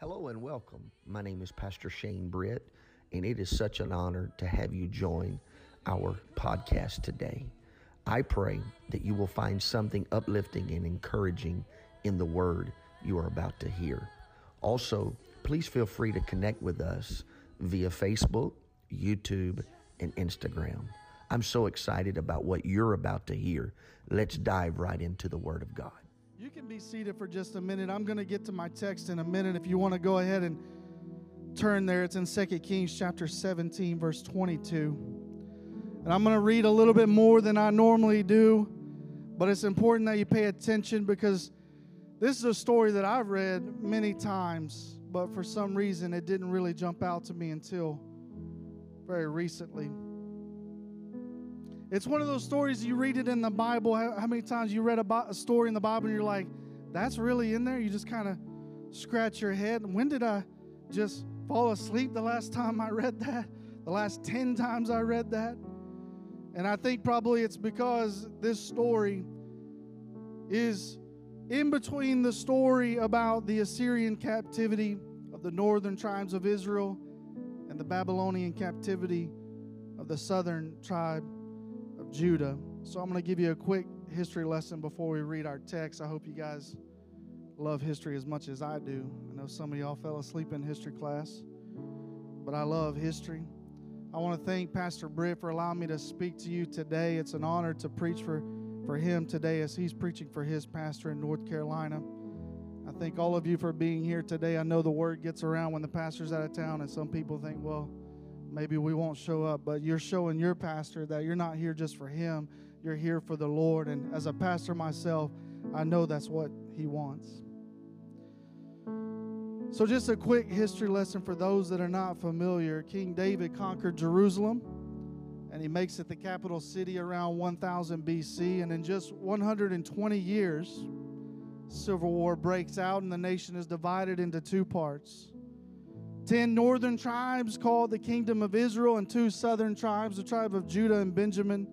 Hello and welcome. My name is Pastor Shane Britt, and it is such an honor to have you join our podcast today. I pray that you will find something uplifting and encouraging in the word you are about to hear. Also, please feel free to connect with us via Facebook, YouTube, and Instagram. I'm so excited about what you're about to hear. Let's dive right into the Word of God. You can be seated for just a minute. I'm going to get to my text in a minute. If you want to go ahead and turn there, it's in 2 Kings chapter 17, verse 22. And I'm going to read a little bit more than I normally do, but it's important that you pay attention because this is a story that I've read many times, but for some reason it didn't really jump out to me until very recently. It's one of those stories you read it in the Bible. How, many times you read a, a story in the Bible and you're like, that's really in there? You just kind of scratch your head. When did I just fall asleep the last time I read that? The last 10 times I read that? And I think probably it's because this story is in between the story about the Assyrian captivity of the northern tribes of Israel and the Babylonian captivity of the southern tribe Judah. So I'm going to give you a quick history lesson before we read our text. I hope you guys love history as much as I do. I know some of y'all fell asleep in history class, but I love history. I want to thank Pastor Britt for allowing me to speak to you today. It's an honor to preach for, for him today as he's preaching for his pastor in North Carolina. I thank all of you for being here today. I know the word gets around when the pastor's out of town, and some people think, well, maybe we won't show up, but you're showing your pastor that you're not here just for him, you're here for the Lord. And as a pastor myself, I know that's what he wants. So, just a quick history lesson for those that are not familiar King David conquered Jerusalem and he makes it the capital city around 1000 BC. And in just 120 years, civil war breaks out and the nation is divided into two parts. Ten northern tribes called the kingdom of Israel, and two southern tribes, the tribe of Judah and Benjamin.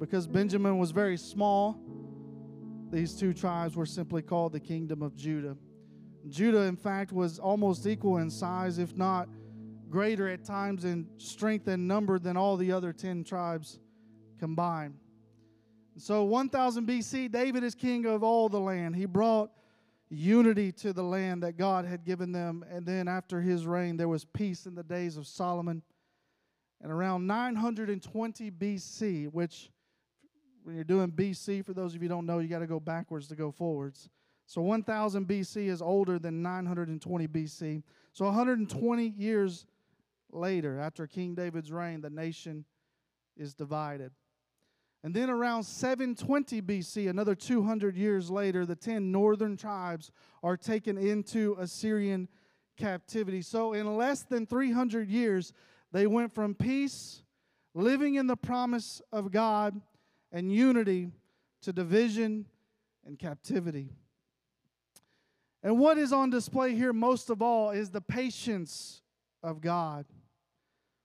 Because Benjamin was very small, these two tribes were simply called the kingdom of Judah. Judah, in fact, was almost equal in size, if not greater at times in strength and number than all the other 10 tribes combined. So, 1000 BC, David is king of all the land. He brought unity to the land that God had given them. And then after his reign, there was peace in the days of Solomon. And around 920 BC, which when you're doing BC, for those of you don't know, you got to go backwards to go forwards. So 1000 BC is older than 920 BC. So 120 years later, after King David's reign, the nation is divided. And then around 720 BC, another 200 years later, the 10 northern tribes are taken into Assyrian captivity. So, in less than 300 years, they went from peace, living in the promise of God and unity, to division and captivity. And what is on display here most of all is the patience of God.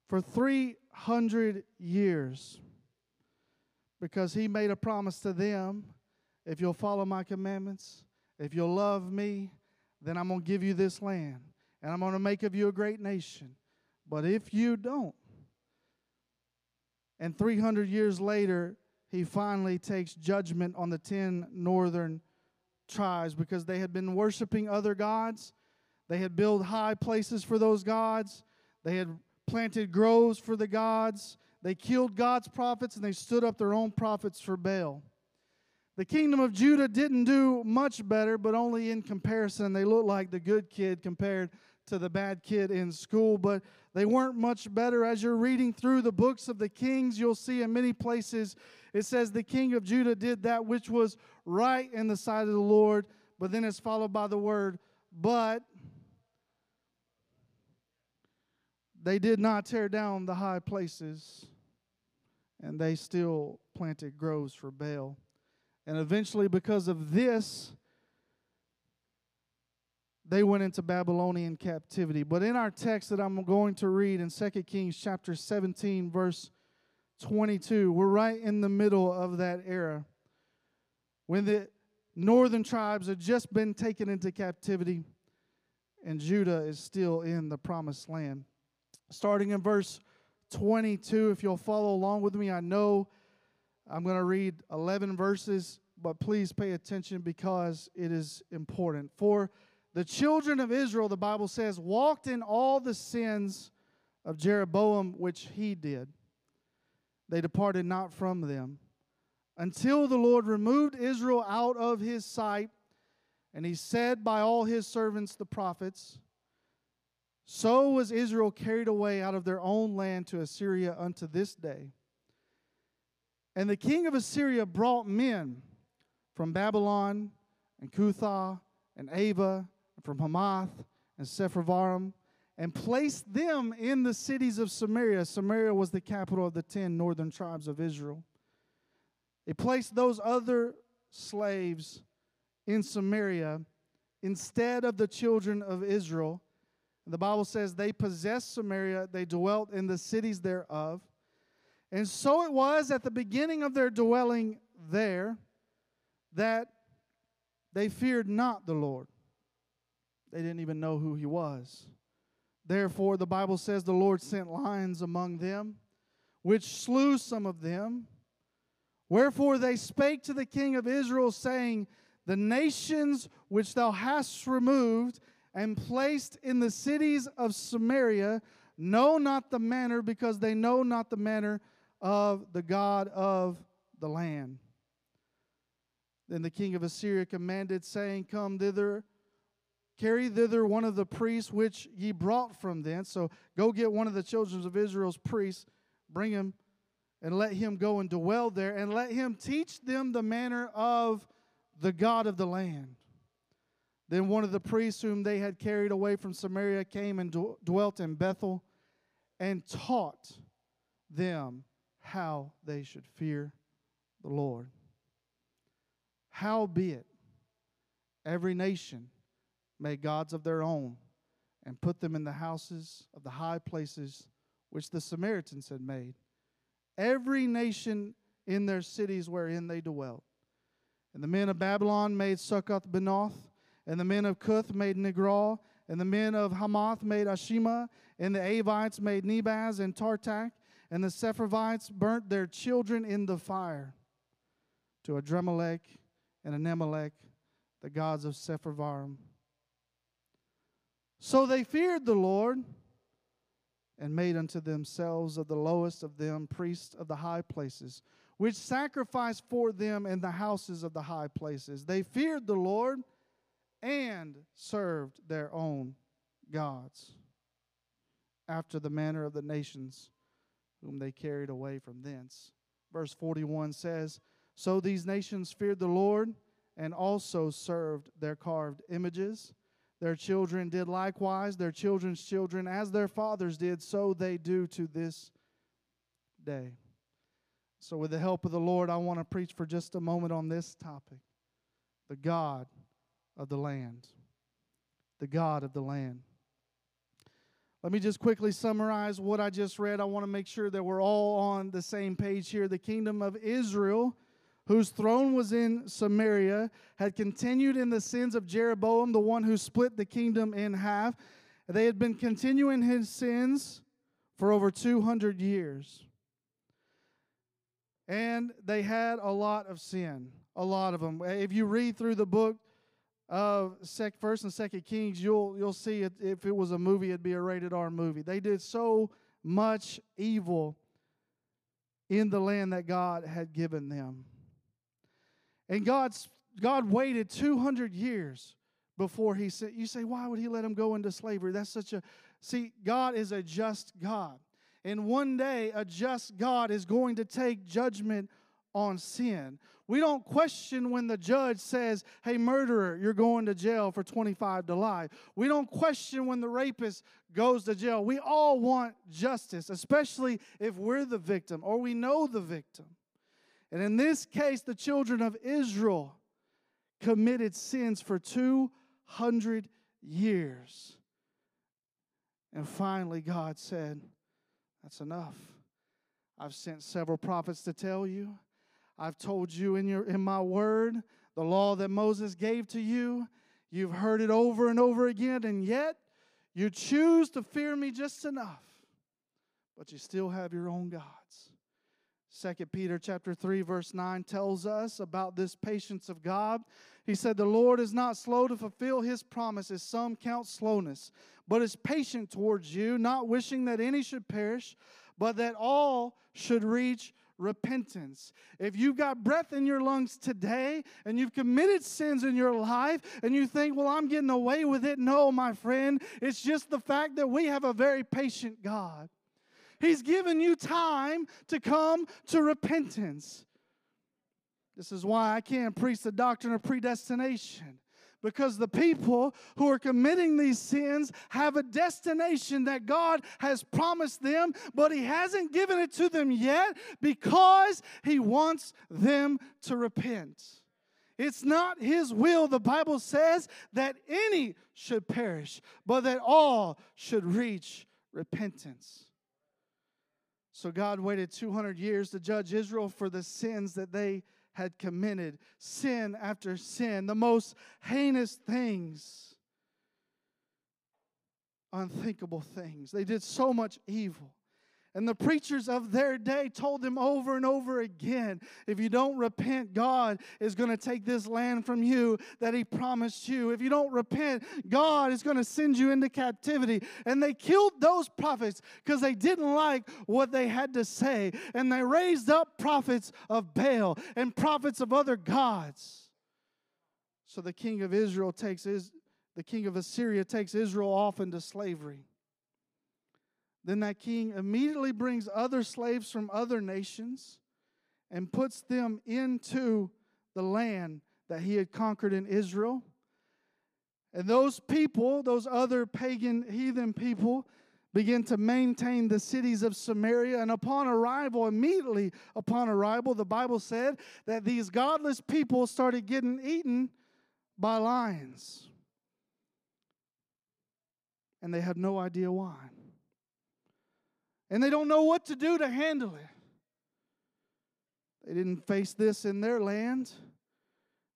For 300 years, because he made a promise to them if you'll follow my commandments, if you'll love me, then I'm going to give you this land and I'm going to make of you a great nation. But if you don't, and 300 years later, he finally takes judgment on the 10 northern tribes because they had been worshiping other gods. They had built high places for those gods. They had planted groves for the gods. They killed God's prophets and they stood up their own prophets for Baal. The kingdom of Judah didn't do much better, but only in comparison. They looked like the good kid compared to the bad kid in school, but they weren't much better. As you're reading through the books of the kings, you'll see in many places it says the king of Judah did that which was right in the sight of the Lord, but then it's followed by the word, but they did not tear down the high places and they still planted groves for Baal. And eventually, because of this, they went into Babylonian captivity. But in our text that I'm going to read in 2 Kings chapter 17, verse 22, we're right in the middle of that era. When the northern tribes had just been taken into captivity, and Judah is still in the promised land. Starting in verse 22, if you'll follow along with me, I know I'm going to read 11 verses, but please pay attention because it is important. For the children of Israel, the Bible says, walked in all the sins of Jeroboam, which he did. They departed not from them until the Lord removed Israel out of his sight. And he said by all his servants, the prophets, So was Israel carried away out of their own land to Assyria unto this day. And the king of Assyria brought men from Babylon and Cuthah and Ava and from Hamath and Sepharvaim and placed them in the cities of Samaria. Samaria was the capital of the ten northern tribes of Israel. They placed those other slaves in Samaria instead of the children of Israel. The Bible says they possessed Samaria, they dwelt in the cities thereof. And so it was at the beginning of their dwelling there that they feared not the Lord. They didn't even know who he was. Therefore, the Bible says the Lord sent lions among them, which slew some of them. Wherefore they spake to the king of Israel, saying, The nations which thou hast removed and placed in the cities of Samaria know not the manner, because they know not the manner of the God of the land. Then the king of Assyria commanded, saying, Come thither, carry thither one of the priests which ye brought from thence. So go get one of the children of Israel's priests, bring him and let him go and dwell there, and let him teach them the manner of the God of the land. Then one of the priests whom they had carried away from Samaria came and dwelt in Bethel and taught them how they should fear the Lord. Howbeit, every nation made gods of their own and put them in the houses of the high places which the Samaritans had made every nation in their cities wherein they dwelt. And the men of Babylon made Succoth Benoth, and the men of Cuth made Nergal, and the men of Hamath made Ashima, and the Avites made Nibhaz and Tartak, and the Sepharvites burnt their children in the fire to Adrammelech and Anammelech, the gods of Sepharvaim. So they feared the Lord and made unto themselves of the lowest of them priests of the high places, which sacrificed for them in the houses of the high places. They feared the Lord and served their own gods after the manner of the nations whom they carried away from thence. Verse 41 says, So these nations feared the Lord and also served their carved images their children did likewise, their children's children, as their fathers did, so they do to this day. So, with the help of the Lord, I want to preach for just a moment on this topic the God of the land. The God of the land. Let me just quickly summarize what I just read. I want to make sure that we're all on the same page here. The kingdom of Israel whose throne was in Samaria, had continued in the sins of Jeroboam, the one who split the kingdom in half. They had been continuing his sins for over 200 years. And they had a lot of sin, a lot of them. If you read through the book of sec, First and Second Kings, you'll you'll see it, if it was a movie, it'd be a rated R movie. They did so much evil in the land that God had given them. And God's, God waited 200 years before he said, You say, why would he let them go into slavery? That's such a, see, God is a just God. And one day, a just God is going to take judgment on sin. We don't question when the judge says, Hey, murderer, you're going to jail for 25 to life. We don't question when the rapist goes to jail. We all want justice, especially if we're the victim or we know the victim. And in this case, the children of Israel committed sins for 200 years. And finally, God said, That's enough. I've sent several prophets to tell you. I've told you in, your, in my word the law that Moses gave to you. You've heard it over and over again, and yet you choose to fear me just enough, but you still have your own gods. Second Peter chapter 3 verse 9 tells us about this patience of God. He said the Lord is not slow to fulfill his promises some count slowness but is patient towards you not wishing that any should perish but that all should reach repentance. If you've got breath in your lungs today and you've committed sins in your life and you think, well, I'm getting away with it, no, my friend. It's just the fact that we have a very patient God. He's given you time to come to repentance. This is why I can't preach the doctrine of predestination. Because the people who are committing these sins have a destination that God has promised them, but He hasn't given it to them yet because He wants them to repent. It's not His will, the Bible says, that any should perish, but that all should reach repentance. So God waited 200 years to judge Israel for the sins that they had committed, sin after sin, the most heinous things, unthinkable things. They did so much evil. And the preachers of their day told them over and over again if you don't repent, God is going to take this land from you that He promised you. If you don't repent, God is going to send you into captivity. And they killed those prophets because they didn't like what they had to say. And they raised up prophets of Baal and prophets of other gods. So the king of Israel takes his, the king of Assyria takes Israel off into slavery. Then that king immediately brings other slaves from other nations and puts them into the land that he had conquered in Israel. And those people, those other pagan heathen people, begin to maintain the cities of Samaria. And upon arrival, immediately upon arrival, the Bible said that these godless people started getting eaten by lions. And they had no idea why and they don't know what to do to handle it. They didn't face this in their land.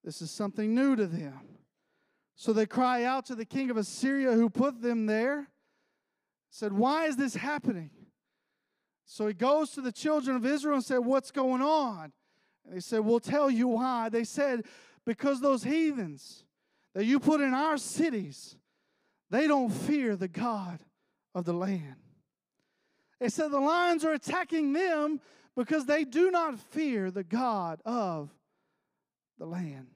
This is something new to them. So they cry out to the king of Assyria who put them there. Said, Why is this happening? So he goes to the children of Israel and said, What's going on? And they said, We'll tell you why. They said, Because those heathens that you put in our cities, they don't fear the God of the land. It said the lions are attacking them because they do not fear the God of the land.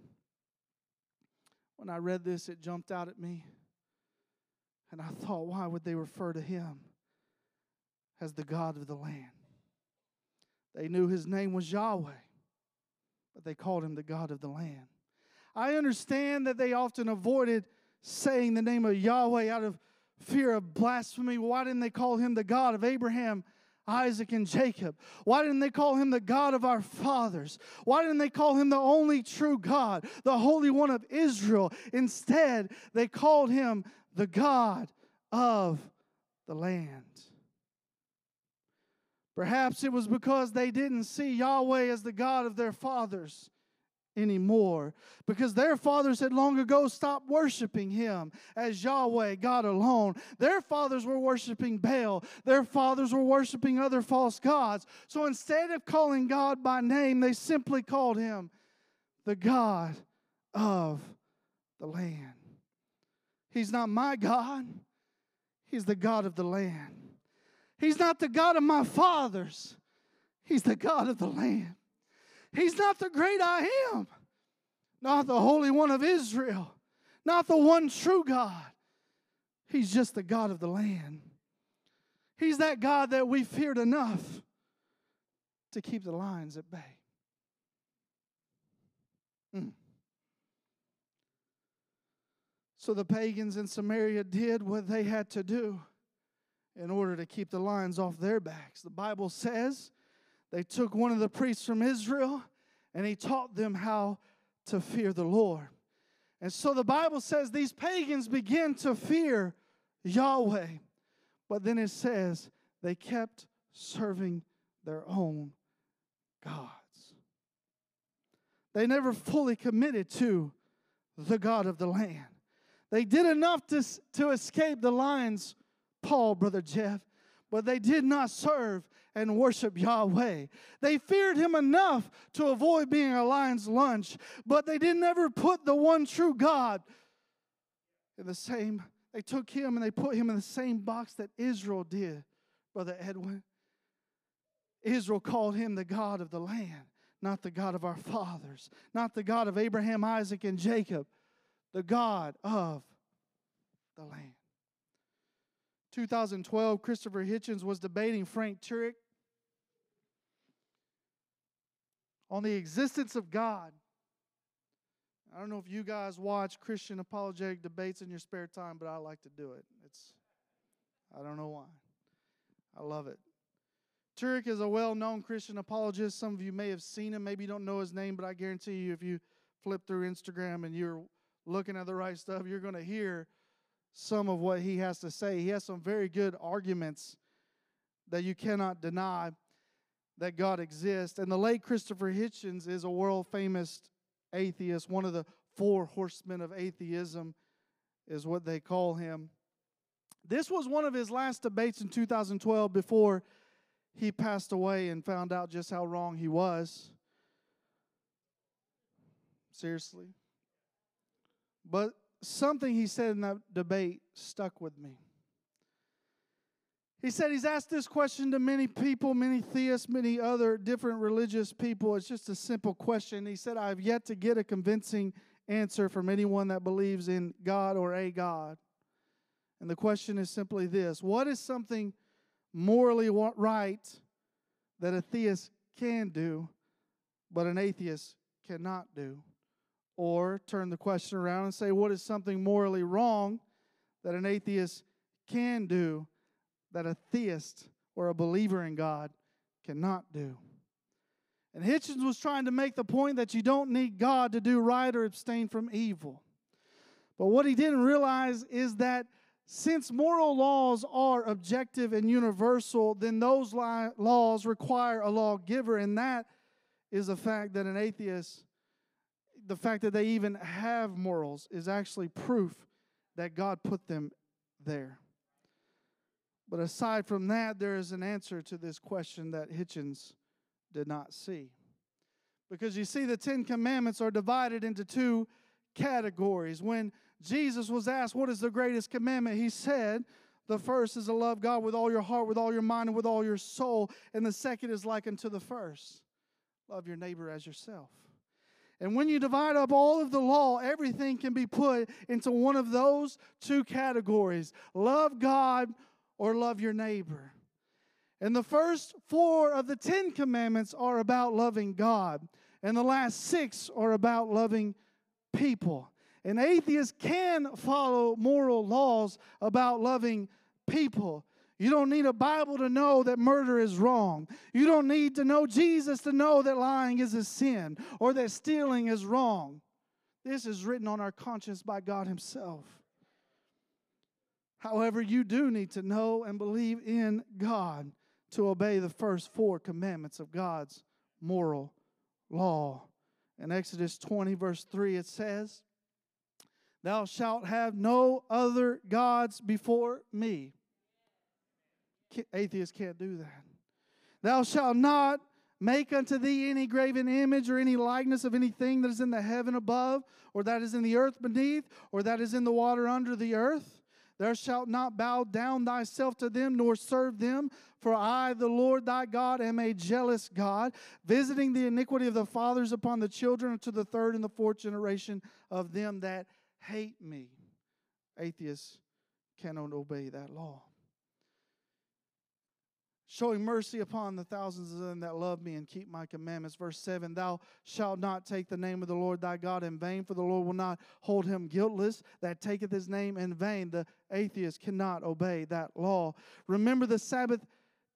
When I read this, it jumped out at me. And I thought, why would they refer to him as the God of the land? They knew his name was Yahweh, but they called him the God of the land. I understand that they often avoided saying the name of Yahweh out of fear of blasphemy. Why didn't they call him the God of Abraham, Isaac, and Jacob? Why didn't they call him the God of our fathers? Why didn't they call him the only true God, the Holy One of Israel? Instead, they called him the God of the land. Perhaps it was because they didn't see Yahweh as the God of their fathers anymore because their fathers had long ago stopped worshiping him as Yahweh, God alone. Their fathers were worshiping Baal, their fathers were worshiping other false gods. So instead of calling God by name, they simply called him the God of the land. He's not my God, He's the God of the land. He's not the God of my fathers, He's the God of the land. He's not the great I am, not the Holy One of Israel, not the one true God. He's just the God of the land. He's that God that we feared enough to keep the lions at bay. Mm. So the pagans in Samaria did what they had to do in order to keep the lions off their backs. The Bible says they took one of the priests from Israel and he taught them how to fear the Lord. And so the Bible says these pagans began to fear Yahweh. But then it says they kept serving their own gods. They never fully committed to the God of the land. They did enough to, to escape the lion's paw, Brother Jeff, but they did not serve and worship Yahweh. They feared him enough to avoid being a lion's lunch, but they didn't ever put the one true God in the same. They took him and they put him in the same box that Israel did, Brother Edwin. Israel called him the God of the land, not the God of our fathers, not the God of Abraham, Isaac, and Jacob, the God of the land. 2012, Christopher Hitchens was debating Frank Turek on the existence of God. I don't know if you guys watch Christian apologetic debates in your spare time, but I like to do it. It's I don't know why. I love it. Turek is a well-known Christian apologist. Some of you may have seen him, maybe you don't know his name, but I guarantee you if you flip through Instagram and you're looking at the right stuff, you're going to hear some of what he has to say. He has some very good arguments that you cannot deny that God exists. And the late Christopher Hitchens is a world famous atheist, one of the four horsemen of atheism, is what they call him. This was one of his last debates in 2012 before he passed away and found out just how wrong he was. Seriously. But something he said in that debate stuck with me. He said he's asked this question to many people, many theists, many other different religious people. It's just a simple question. He said, I've yet to get a convincing answer from anyone that believes in God or a God. And the question is simply this What is something morally right that a theist can do, but an atheist cannot do? Or turn the question around and say, What is something morally wrong that an atheist can do? that a theist or a believer in God cannot do. And Hitchens was trying to make the point that you don't need God to do right or abstain from evil. But what he didn't realize is that since moral laws are objective and universal, then those laws require a lawgiver, and that is a fact that an atheist, the fact that they even have morals, is actually proof that God put them there. But aside from that, there is an answer to this question that Hitchens did not see. Because you see, the Ten Commandments are divided into two categories. When Jesus was asked, What is the greatest commandment? He said, The first is to love God with all your heart, with all your mind, and with all your soul. And the second is like unto the first love your neighbor as yourself. And when you divide up all of the law, everything can be put into one of those two categories love God or love your neighbor. And the first four of the Ten Commandments are about loving God, and the last six are about loving people. And atheists can follow moral laws about loving people. You don't need a Bible to know that murder is wrong. You don't need to know Jesus to know that lying is a sin or that stealing is wrong. This is written on our conscience by God Himself. However, you do need to know and believe in God to obey the first four commandments of God's moral law. In Exodus 20, verse 3, it says, Thou shalt have no other gods before me. Atheists can't do that. Thou shalt not make unto thee any graven image or any likeness of anything that is in the heaven above, or that is in the earth beneath, or that is in the water under the earth. Thou shalt not bow down thyself to them, nor serve them. For I, the Lord thy God, am a jealous God, visiting the iniquity of the fathers upon the children unto the third and the fourth generation of them that hate me. Atheists cannot obey that law showing mercy upon the thousands of them that love me and keep my commandments. Verse 7 Thou shalt not take the name of the Lord thy God in vain, for the Lord will not hold him guiltless that taketh his name in vain. The atheist cannot obey that law. Remember the Sabbath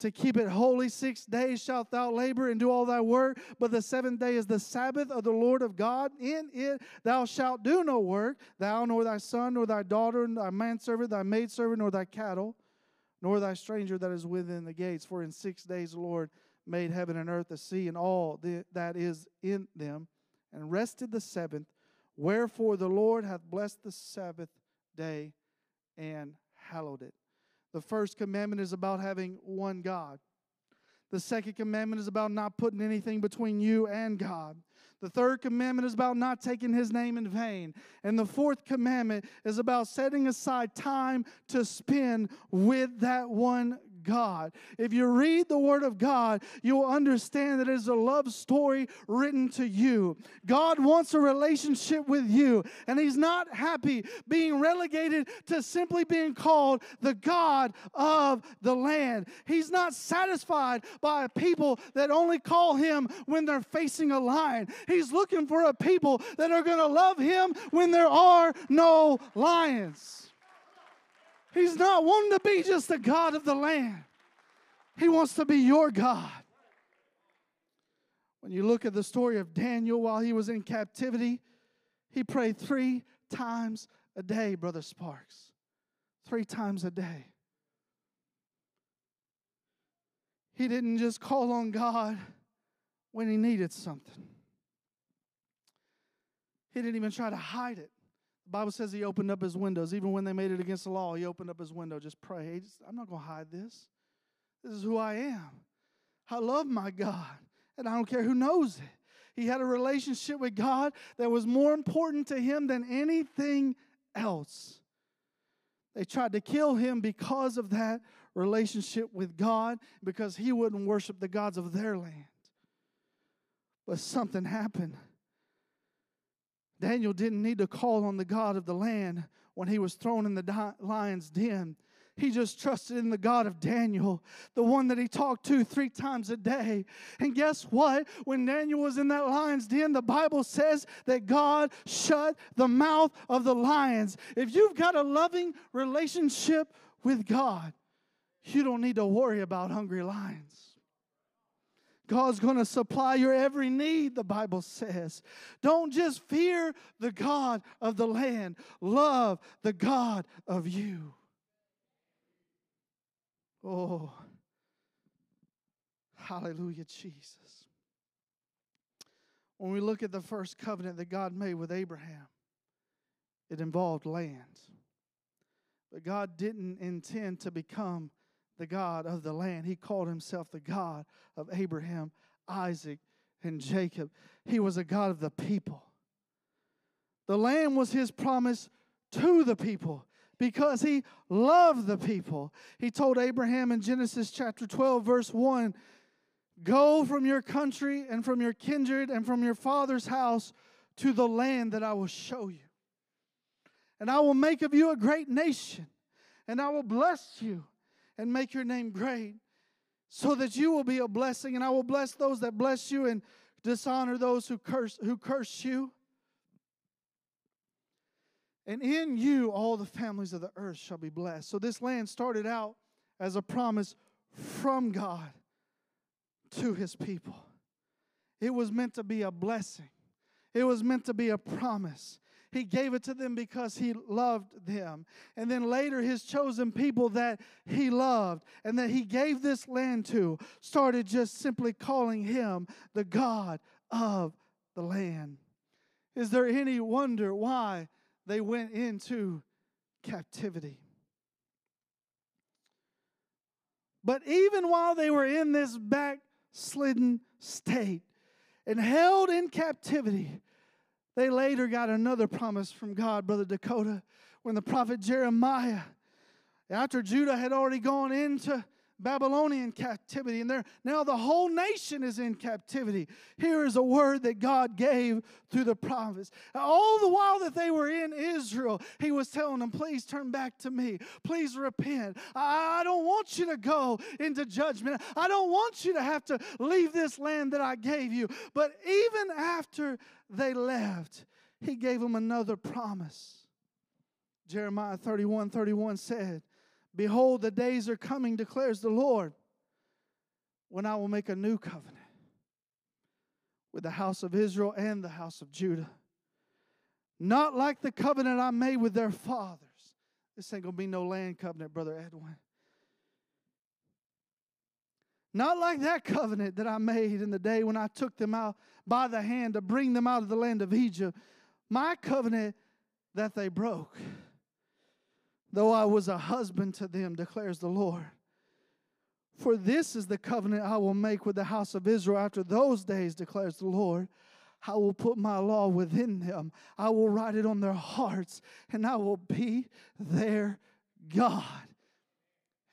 to keep it holy. Six days shalt thou labor and do all thy work, but the seventh day is the Sabbath of the Lord of God. In it thou shalt do no work, thou nor thy son, nor thy daughter, nor thy manservant, thy maidservant, nor thy cattle nor thy stranger that is within the gates. For in six days the Lord made heaven and earth, the sea, and all that is in them, and rested the seventh. Wherefore the Lord hath blessed the Sabbath day and hallowed it. The first commandment is about having one God. The second commandment is about not putting anything between you and God. The third commandment is about not taking his name in vain. And the fourth commandment is about setting aside time to spend with that one God. If you read the Word of God, you'll understand that it is a love story written to you. God wants a relationship with you, and He's not happy being relegated to simply being called the God of the land. He's not satisfied by a people that only call Him when they're facing a lion. He's looking for a people that are going to love Him when there are no lions. He's not wanting to be just the God of the land, He wants to be your God. When you look at the story of Daniel while he was in captivity, he prayed three times a day, Brother Sparks. Three times a day. He didn't just call on God when he needed something. He didn't even try to hide it. Bible says he opened up his windows. Even when they made it against the law, he opened up his window. Just pray. Hey, just, I'm not going to hide this. This is who I am. I love my God, and I don't care who knows it. He had a relationship with God that was more important to him than anything else. They tried to kill him because of that relationship with God, because he wouldn't worship the gods of their land. But something happened. Daniel didn't need to call on the God of the land when he was thrown in the lion's den. He just trusted in the God of Daniel, the one that he talked to three times a day. And guess what? When Daniel was in that lion's den, the Bible says that God shut the mouth of the lions. If you've got a loving relationship with God, you don't need to worry about hungry lions. God's going to supply your every need, the Bible says. Don't just fear the God of the land, love the God of you. Oh, hallelujah, Jesus. When we look at the first covenant that God made with Abraham, it involved land. But God didn't intend to become the God of the land. He called himself the God of Abraham, Isaac, and Jacob. He was a God of the people. The land was his promise to the people because he loved the people. He told Abraham in Genesis chapter 12, verse 1 Go from your country and from your kindred and from your father's house to the land that I will show you. And I will make of you a great nation, and I will bless you and make your name great so that you will be a blessing and I will bless those that bless you and dishonor those who curse who curse you. And in you all the families of the earth shall be blessed. So this land started out as a promise from God to his people. It was meant to be a blessing. It was meant to be a promise. He gave it to them because He loved them. And then later, His chosen people that He loved and that He gave this land to started just simply calling Him the God of the land. Is there any wonder why they went into captivity? But even while they were in this backslidden state and held in captivity, they later got another promise from God, Brother Dakota, when the prophet Jeremiah, after Judah had already gone into Babylonian captivity, and there now the whole nation is in captivity. Here is a word that God gave through the prophets. All the while that they were in Israel, He was telling them, Please turn back to me. Please repent. I don't want you to go into judgment. I don't want you to have to leave this land that I gave you. But even after they left, He gave them another promise. Jeremiah 31 31 said, Behold, the days are coming, declares the Lord, when I will make a new covenant with the house of Israel and the house of Judah. Not like the covenant I made with their fathers. This ain't going to be no land covenant, Brother Edwin. Not like that covenant that I made in the day when I took them out by the hand to bring them out of the land of Egypt. My covenant that they broke. Though I was a husband to them, declares the Lord. For this is the covenant I will make with the house of Israel after those days, declares the Lord. I will put my law within them, I will write it on their hearts, and I will be their God,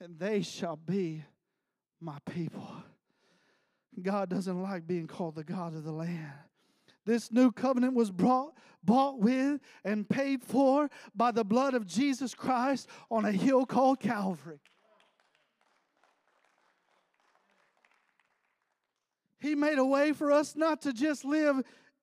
and they shall be my people. God doesn't like being called the God of the land. This new covenant was brought, bought with and paid for by the blood of Jesus Christ on a hill called Calvary. He made a way for us not to just live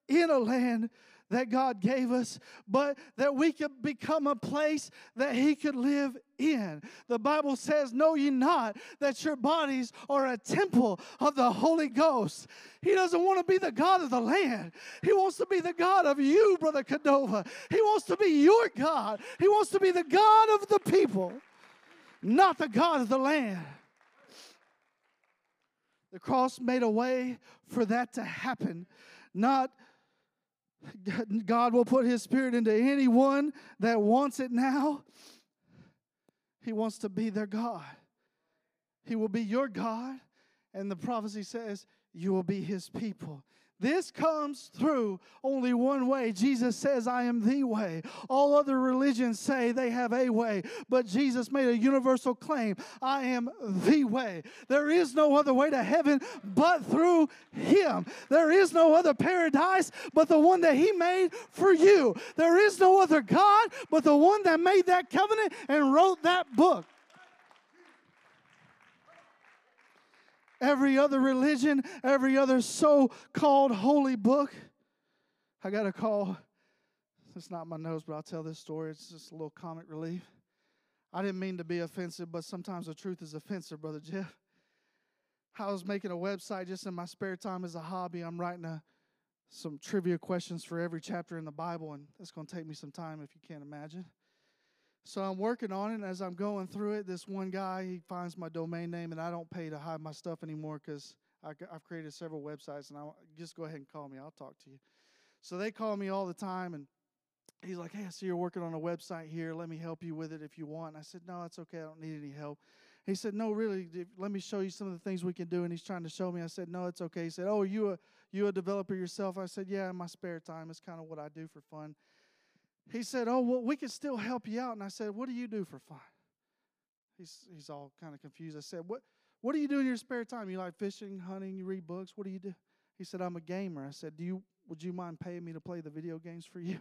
in a land that God gave us, but that we could become a place that He could live in. The Bible says, Know ye not that your bodies are a temple of the Holy Ghost. He doesn't want to be the God of the land. He wants to be the God of you, Brother Cadova. He wants to be your God. He wants to be the God of the people, not the God of the land. The cross made a way for that to happen. Not God will put His Spirit into anyone that wants it now. He wants to be their God. He will be your God. And the prophecy says, You will be His people. This comes through only one way. Jesus says, I am the way. All other religions say they have a way, but Jesus made a universal claim I am the way. There is no other way to heaven but through Him. There is no other paradise but the one that He made for you. There is no other God but the one that made that covenant and wrote that book. Every other religion, every other so called holy book. I got a call. It's not my nose, but I'll tell this story. It's just a little comic relief. I didn't mean to be offensive, but sometimes the truth is offensive, Brother Jeff. I was making a website just in my spare time as a hobby. I'm writing a, some trivia questions for every chapter in the Bible, and it's going to take me some time if you can't imagine. So I'm working on it. As I'm going through it, this one guy he finds my domain name, and I don't pay to hide my stuff anymore because I've created several websites. And I just go ahead and call me. I'll talk to you. So they call me all the time, and he's like, "Hey, I see you're working on a website here. Let me help you with it if you want." And I said, "No, it's okay. I don't need any help." He said, "No, really. Let me show you some of the things we can do." And he's trying to show me. I said, "No, it's okay." He said, "Oh, you a you a developer yourself?" I said, "Yeah, in my spare time. It's kind of what I do for fun." He said, Oh, well, we can still help you out. And I said, What do you do for fun? He's, he's all kind of confused. I said, what, what do you do in your spare time? You like fishing, hunting, you read books? What do you do? He said, I'm a gamer. I said, Do you would you mind paying me to play the video games for you?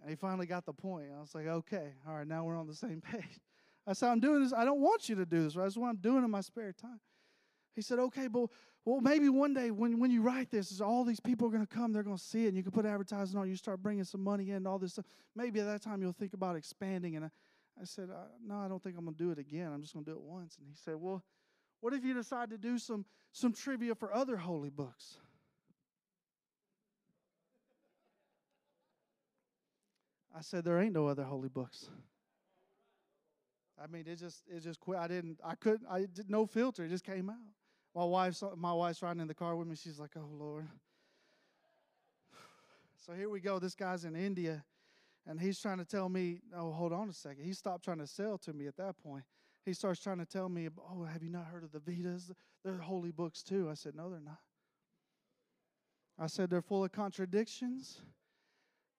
And he finally got the point. I was like, okay, all right, now we're on the same page. I said, I'm doing this. I don't want you to do this. Right? That's what I'm doing in my spare time. He said, okay, but well, maybe one day when, when you write this, all these people are going to come, they're going to see it, and you can put advertising on, you start bringing some money in and all this stuff. Maybe at that time you'll think about expanding. And I, I said, uh, no, I don't think I'm going to do it again. I'm just going to do it once. And he said, well, what if you decide to do some, some trivia for other holy books? I said, there ain't no other holy books. I mean, it just it just quit. I didn't. I couldn't. I did no filter. It just came out. My wife's my wife's riding in the car with me. She's like, "Oh Lord." So here we go. This guy's in India, and he's trying to tell me, "Oh, hold on a second. He stopped trying to sell to me at that point. He starts trying to tell me, "Oh, have you not heard of the Vedas? They're holy books too." I said, "No, they're not." I said, "They're full of contradictions."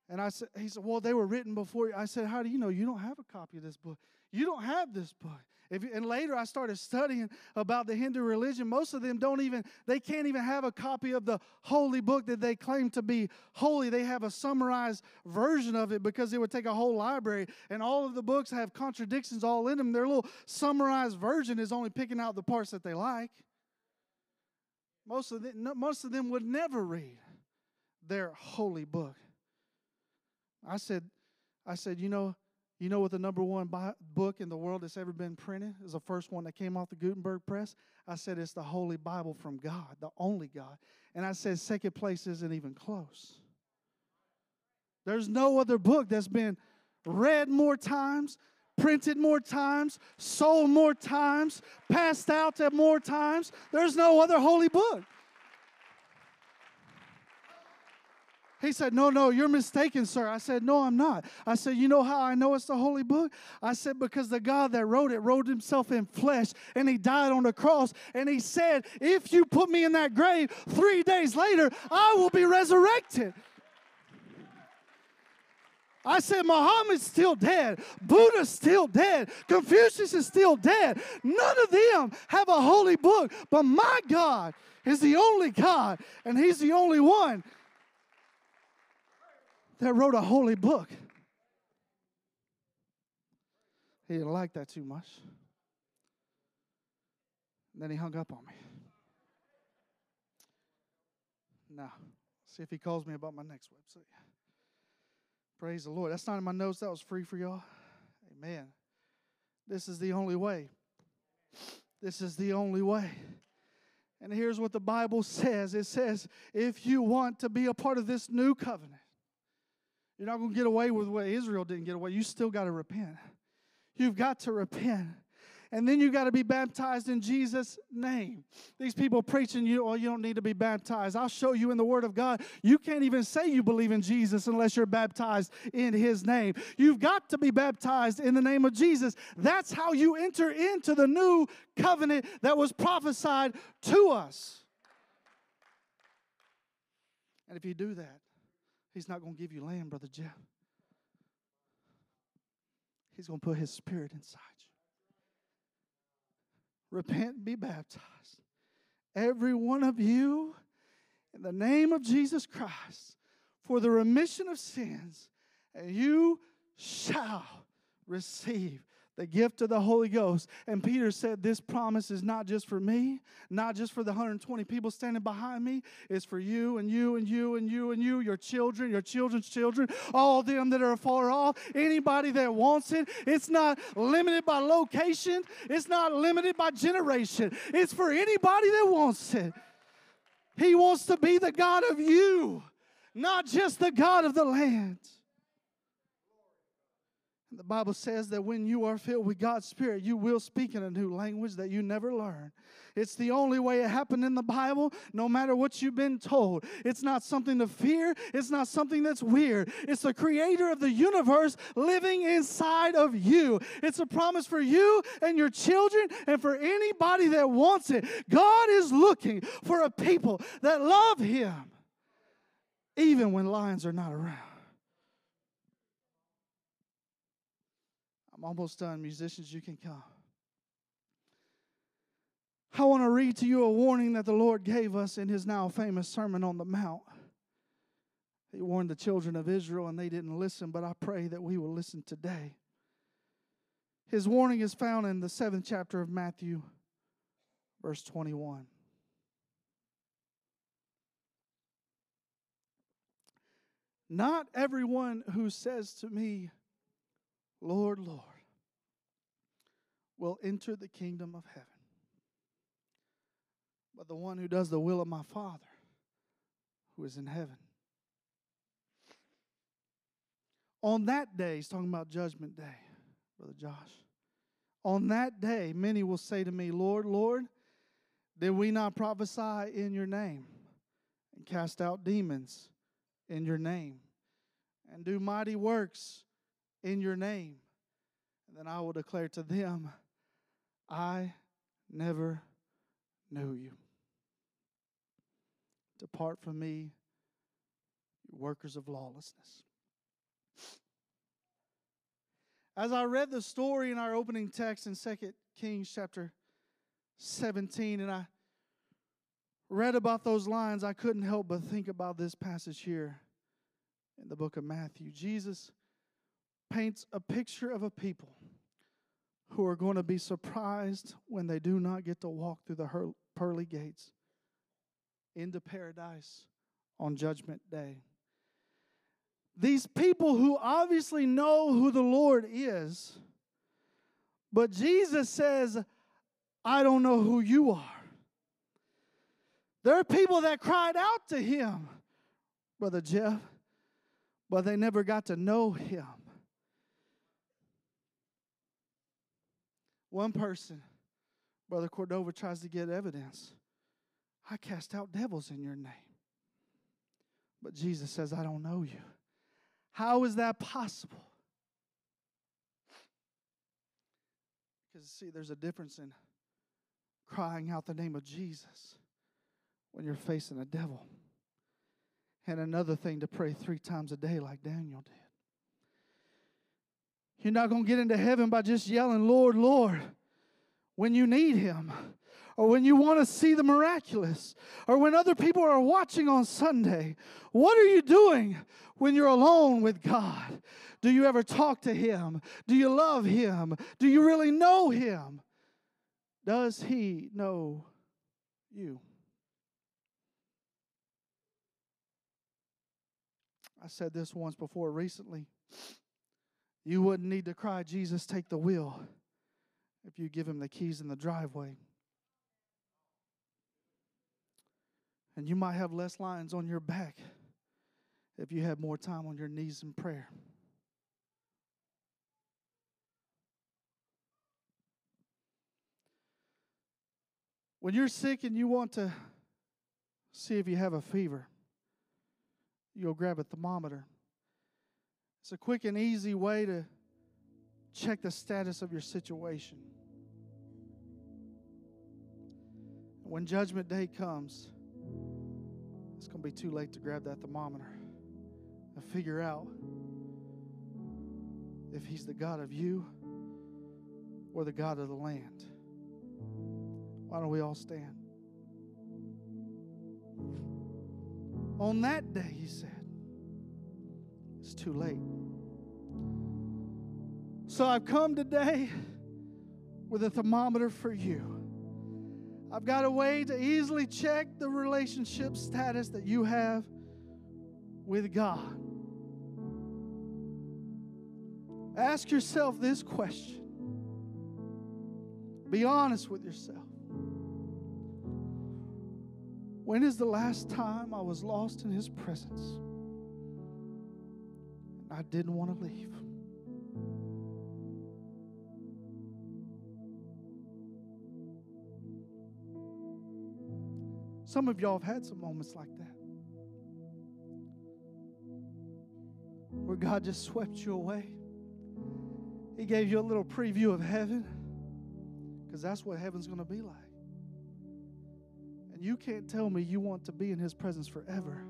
And I said, he said, well, they were written before. I said, how do you know? You don't have a copy of this book. You don't have this book. If, and later I started studying about the Hindu religion. Most of them don't even, they can't even have a copy of the holy book that they claim to be holy. They have a summarized version of it because it would take a whole library. And all of the books have contradictions all in them. Their little summarized version is only picking out the parts that they like. Most of them, most of them would never read their holy book. I said, I said, you know, you know what the number one book in the world that's ever been printed is the first one that came off the Gutenberg press? I said it's the Holy Bible from God, the only God. And I said second place isn't even close. There's no other book that's been read more times, printed more times, sold more times, passed out at more times. There's no other holy book. He said, No, no, you're mistaken, sir. I said, No, I'm not. I said, You know how I know it's the Holy Book? I said, Because the God that wrote it wrote himself in flesh and he died on the cross. And he said, If you put me in that grave, three days later, I will be resurrected. I said, Muhammad's still dead. Buddha's still dead. Confucius is still dead. None of them have a holy book. But my God is the only God, and He's the only one that wrote a holy book. He didn't like that too much. And then he hung up on me. Now, see if he calls me about my next website. Praise the Lord. That's not in my notes. That was free for y'all. Amen. This is the only way. This is the only way. And here's what the Bible says it says, if you want to be a part of this new covenant, you're not going to get away with what Israel didn't get away. You still got to repent. You've got to repent and then you got to be baptized in Jesus' name. These people preaching you, oh, you don't need to be baptized. I'll show you in the Word of God. You can't even say you believe in Jesus unless you're baptized in His name. You've got to be baptized in the name of Jesus. That's how you enter into the new covenant that was prophesied to us. And if you do that, He's not going to give you land, Brother Jeff. He's going to put His Spirit inside you repent, be baptized. Every one of you, in the name of Jesus Christ, for the remission of sins, and you shall receive the gift of the Holy Ghost. And Peter said, This promise is not just for me, not just for the 120 people standing behind me, it's for you and you and you and you and you, your children, your children's children, all them that are far off, anybody that wants it. It's not limited by location, it's not limited by generation. It's for anybody that wants it. He wants to be the God of you, not just the God of the land. The Bible says that when you are filled with God's Spirit, you will speak in a new language that you never learned. It's the only way it happened in the Bible, no matter what you've been told. It's not something to fear, it's not something that's weird. It's the creator of the universe living inside of you. It's a promise for you and your children and for anybody that wants it. God is looking for a people that love Him, even when lions are not around. Almost done. Musicians, you can come. I want to read to you a warning that the Lord gave us in his now famous Sermon on the Mount. He warned the children of Israel and they didn't listen, but I pray that we will listen today. His warning is found in the seventh chapter of Matthew, verse 21. Not everyone who says to me, Lord, Lord, will enter the kingdom of heaven. But the one who does the will of my Father who is in heaven. On that day, he's talking about Judgment Day, Brother Josh. On that day, many will say to me, Lord, Lord, did we not prophesy in your name and cast out demons in your name and do mighty works in your name? And then I will declare to them, I never knew you. Depart from me, you workers of lawlessness. As I read the story in our opening text in 2 Kings chapter 17, and I read about those lines, I couldn't help but think about this passage here in the book of Matthew. Jesus paints a picture of a people who are going to be surprised when they do not get to walk through the pearly gates into paradise on Judgment Day. These people who obviously know who the Lord is, but Jesus says, I don't know who you are. There are people that cried out to him, Brother Jeff, but they never got to know him. One person, Brother Cordova, tries to get evidence. I cast out devils in your name. But Jesus says, I don't know you. How is that possible? Because, see, there's a difference in crying out the name of Jesus when you're facing a devil, and another thing to pray three times a day like Daniel did. You're not going to get into heaven by just yelling, Lord, Lord, when you need Him, or when you want to see the miraculous, or when other people are watching on Sunday. What are you doing when you're alone with God? Do you ever talk to Him? Do you love Him? Do you really know Him? Does He know you? I said this once before recently. You wouldn't need to cry, Jesus, take the wheel, if you give him the keys in the driveway. And you might have less lines on your back if you had more time on your knees in prayer. When you're sick and you want to see if you have a fever, you'll grab a thermometer. It's a quick and easy way to check the status of your situation. When judgment day comes, it's going to be too late to grab that thermometer and figure out if he's the God of you or the God of the land. Why don't we all stand? On that day, he said, it's too late. So I've come today with a thermometer for you. I've got a way to easily check the relationship status that you have with God. Ask yourself this question. Be honest with yourself. When is the last time I was lost in His presence? I didn't want to leave. Some of y'all have had some moments like that where God just swept you away. He gave you a little preview of heaven because that's what heaven's going to be like. And you can't tell me you want to be in His presence forever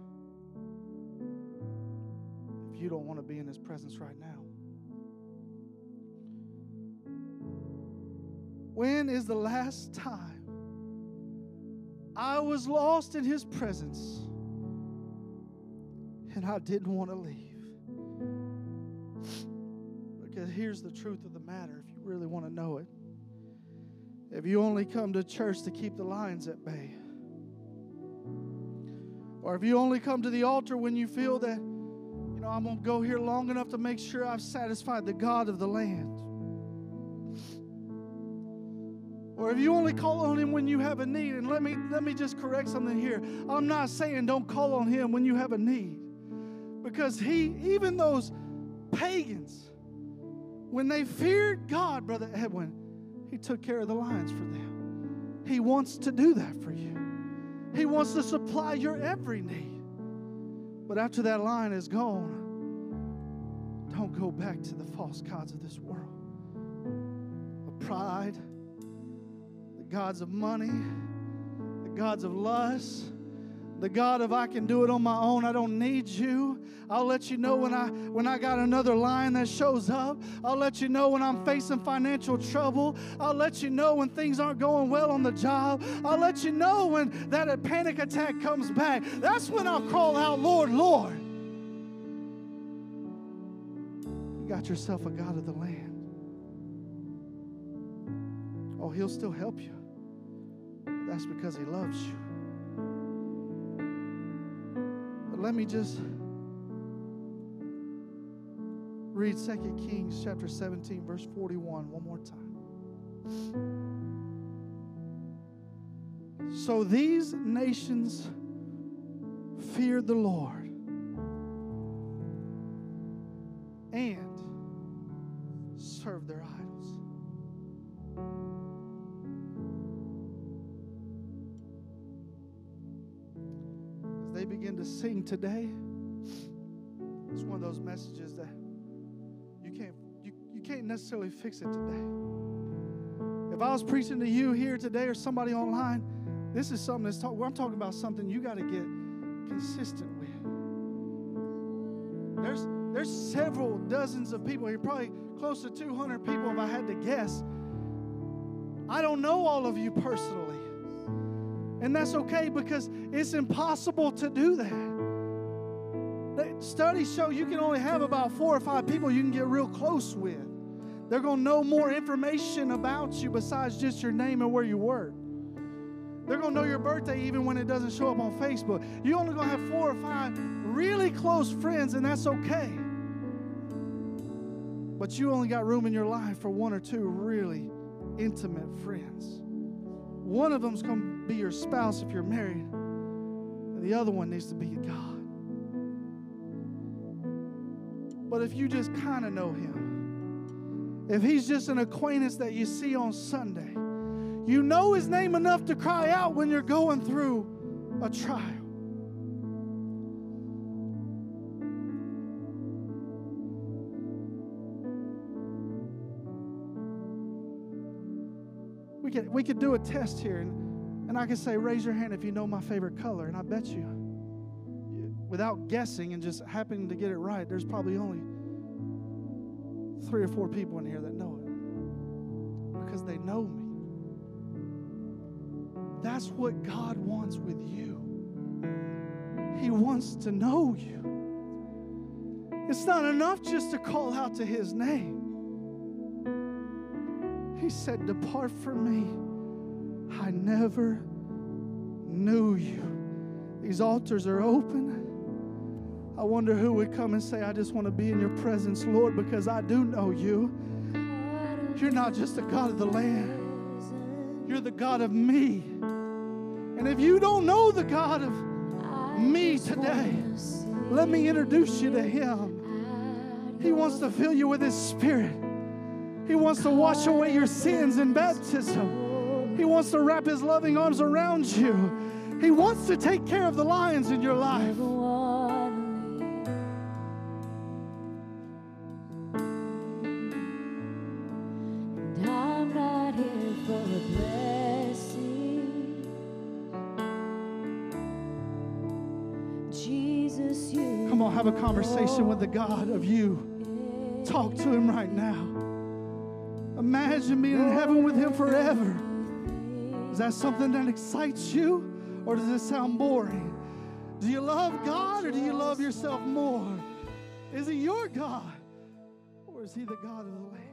if you don't want to be in His presence right now. When is the last time I was lost in His presence and I didn't want to leave? Because here's the truth of the matter if you really want to know it. If you only come to church to keep the lions at bay, or if you only come to the altar when you feel that you know, I'm going to go here long enough to make sure I've satisfied the God of the land. Or if you only call on him when you have a need, and let me let me just correct something here. I'm not saying don't call on him when you have a need. Because he, even those pagans, when they feared God, Brother Edwin, he took care of the lions for them. He wants to do that for you. He wants to supply your every need. But after that lion is gone, don't go back to the false gods of this world of pride, gods of money, the gods of lust, the God of I can do it on my own. I don't need you. I'll let you know when I when I got another line that shows up. I'll let you know when I'm facing financial trouble. I'll let you know when things aren't going well on the job. I'll let you know when that panic attack comes back. That's when I'll call out, Lord, Lord. You got yourself a God of the land. Oh, he'll still help you. That's because he loves you. But let me just read 2 Kings chapter 17, verse 41 one more time. So these nations feared the Lord and served their idols. To sing today, it's one of those messages that you can't you, you can't necessarily fix it today. If I was preaching to you here today or somebody online, this is something that's talk, I'm talking about something you got to get consistent with. There's there's several dozens of people here, probably close to 200 people if I had to guess. I don't know all of you personally. And that's okay because it's impossible to do that. studies show you can only have about four or five people you can get real close with. They're going to know more information about you besides just your name and where you work. They're going to know your birthday even when it doesn't show up on Facebook. You're only going to have four or five really close friends, and that's okay. But you only got room in your life for one or two really intimate friends. One of them's going be your spouse if you're married, and the other one needs to be God. But if you just kind of know Him, if He's just an acquaintance that you see on Sunday, you know His name enough to cry out when you're going through a trial. We could, we could do a test here, and, I can say, raise your hand if you know my favorite color, and I bet you, without guessing and just happening to get it right, there's probably only three or four people in here that know it because they know me. That's what God wants with you. He wants to know you. It's not enough just to call out to His name. He said, Depart from me. I never knew you. These altars are open. I wonder who would come and say, I just want to be in your presence, Lord, because I do know you. You're not just a God of the land, you're the God of me. And if you don't know the God of me today, let me introduce you to Him. He wants to fill you with His Spirit. He wants to wash away your sins in baptism. He wants to wrap His loving arms around you. He wants to take care of the lions in your life. Come on, have a conversation with the God of you. Talk to Him right now. Imagine being in heaven with Him forever. Is that something that excites you, or does it sound boring? Do you love God, or do you love yourself more? Is He your God, or is He the God of the land?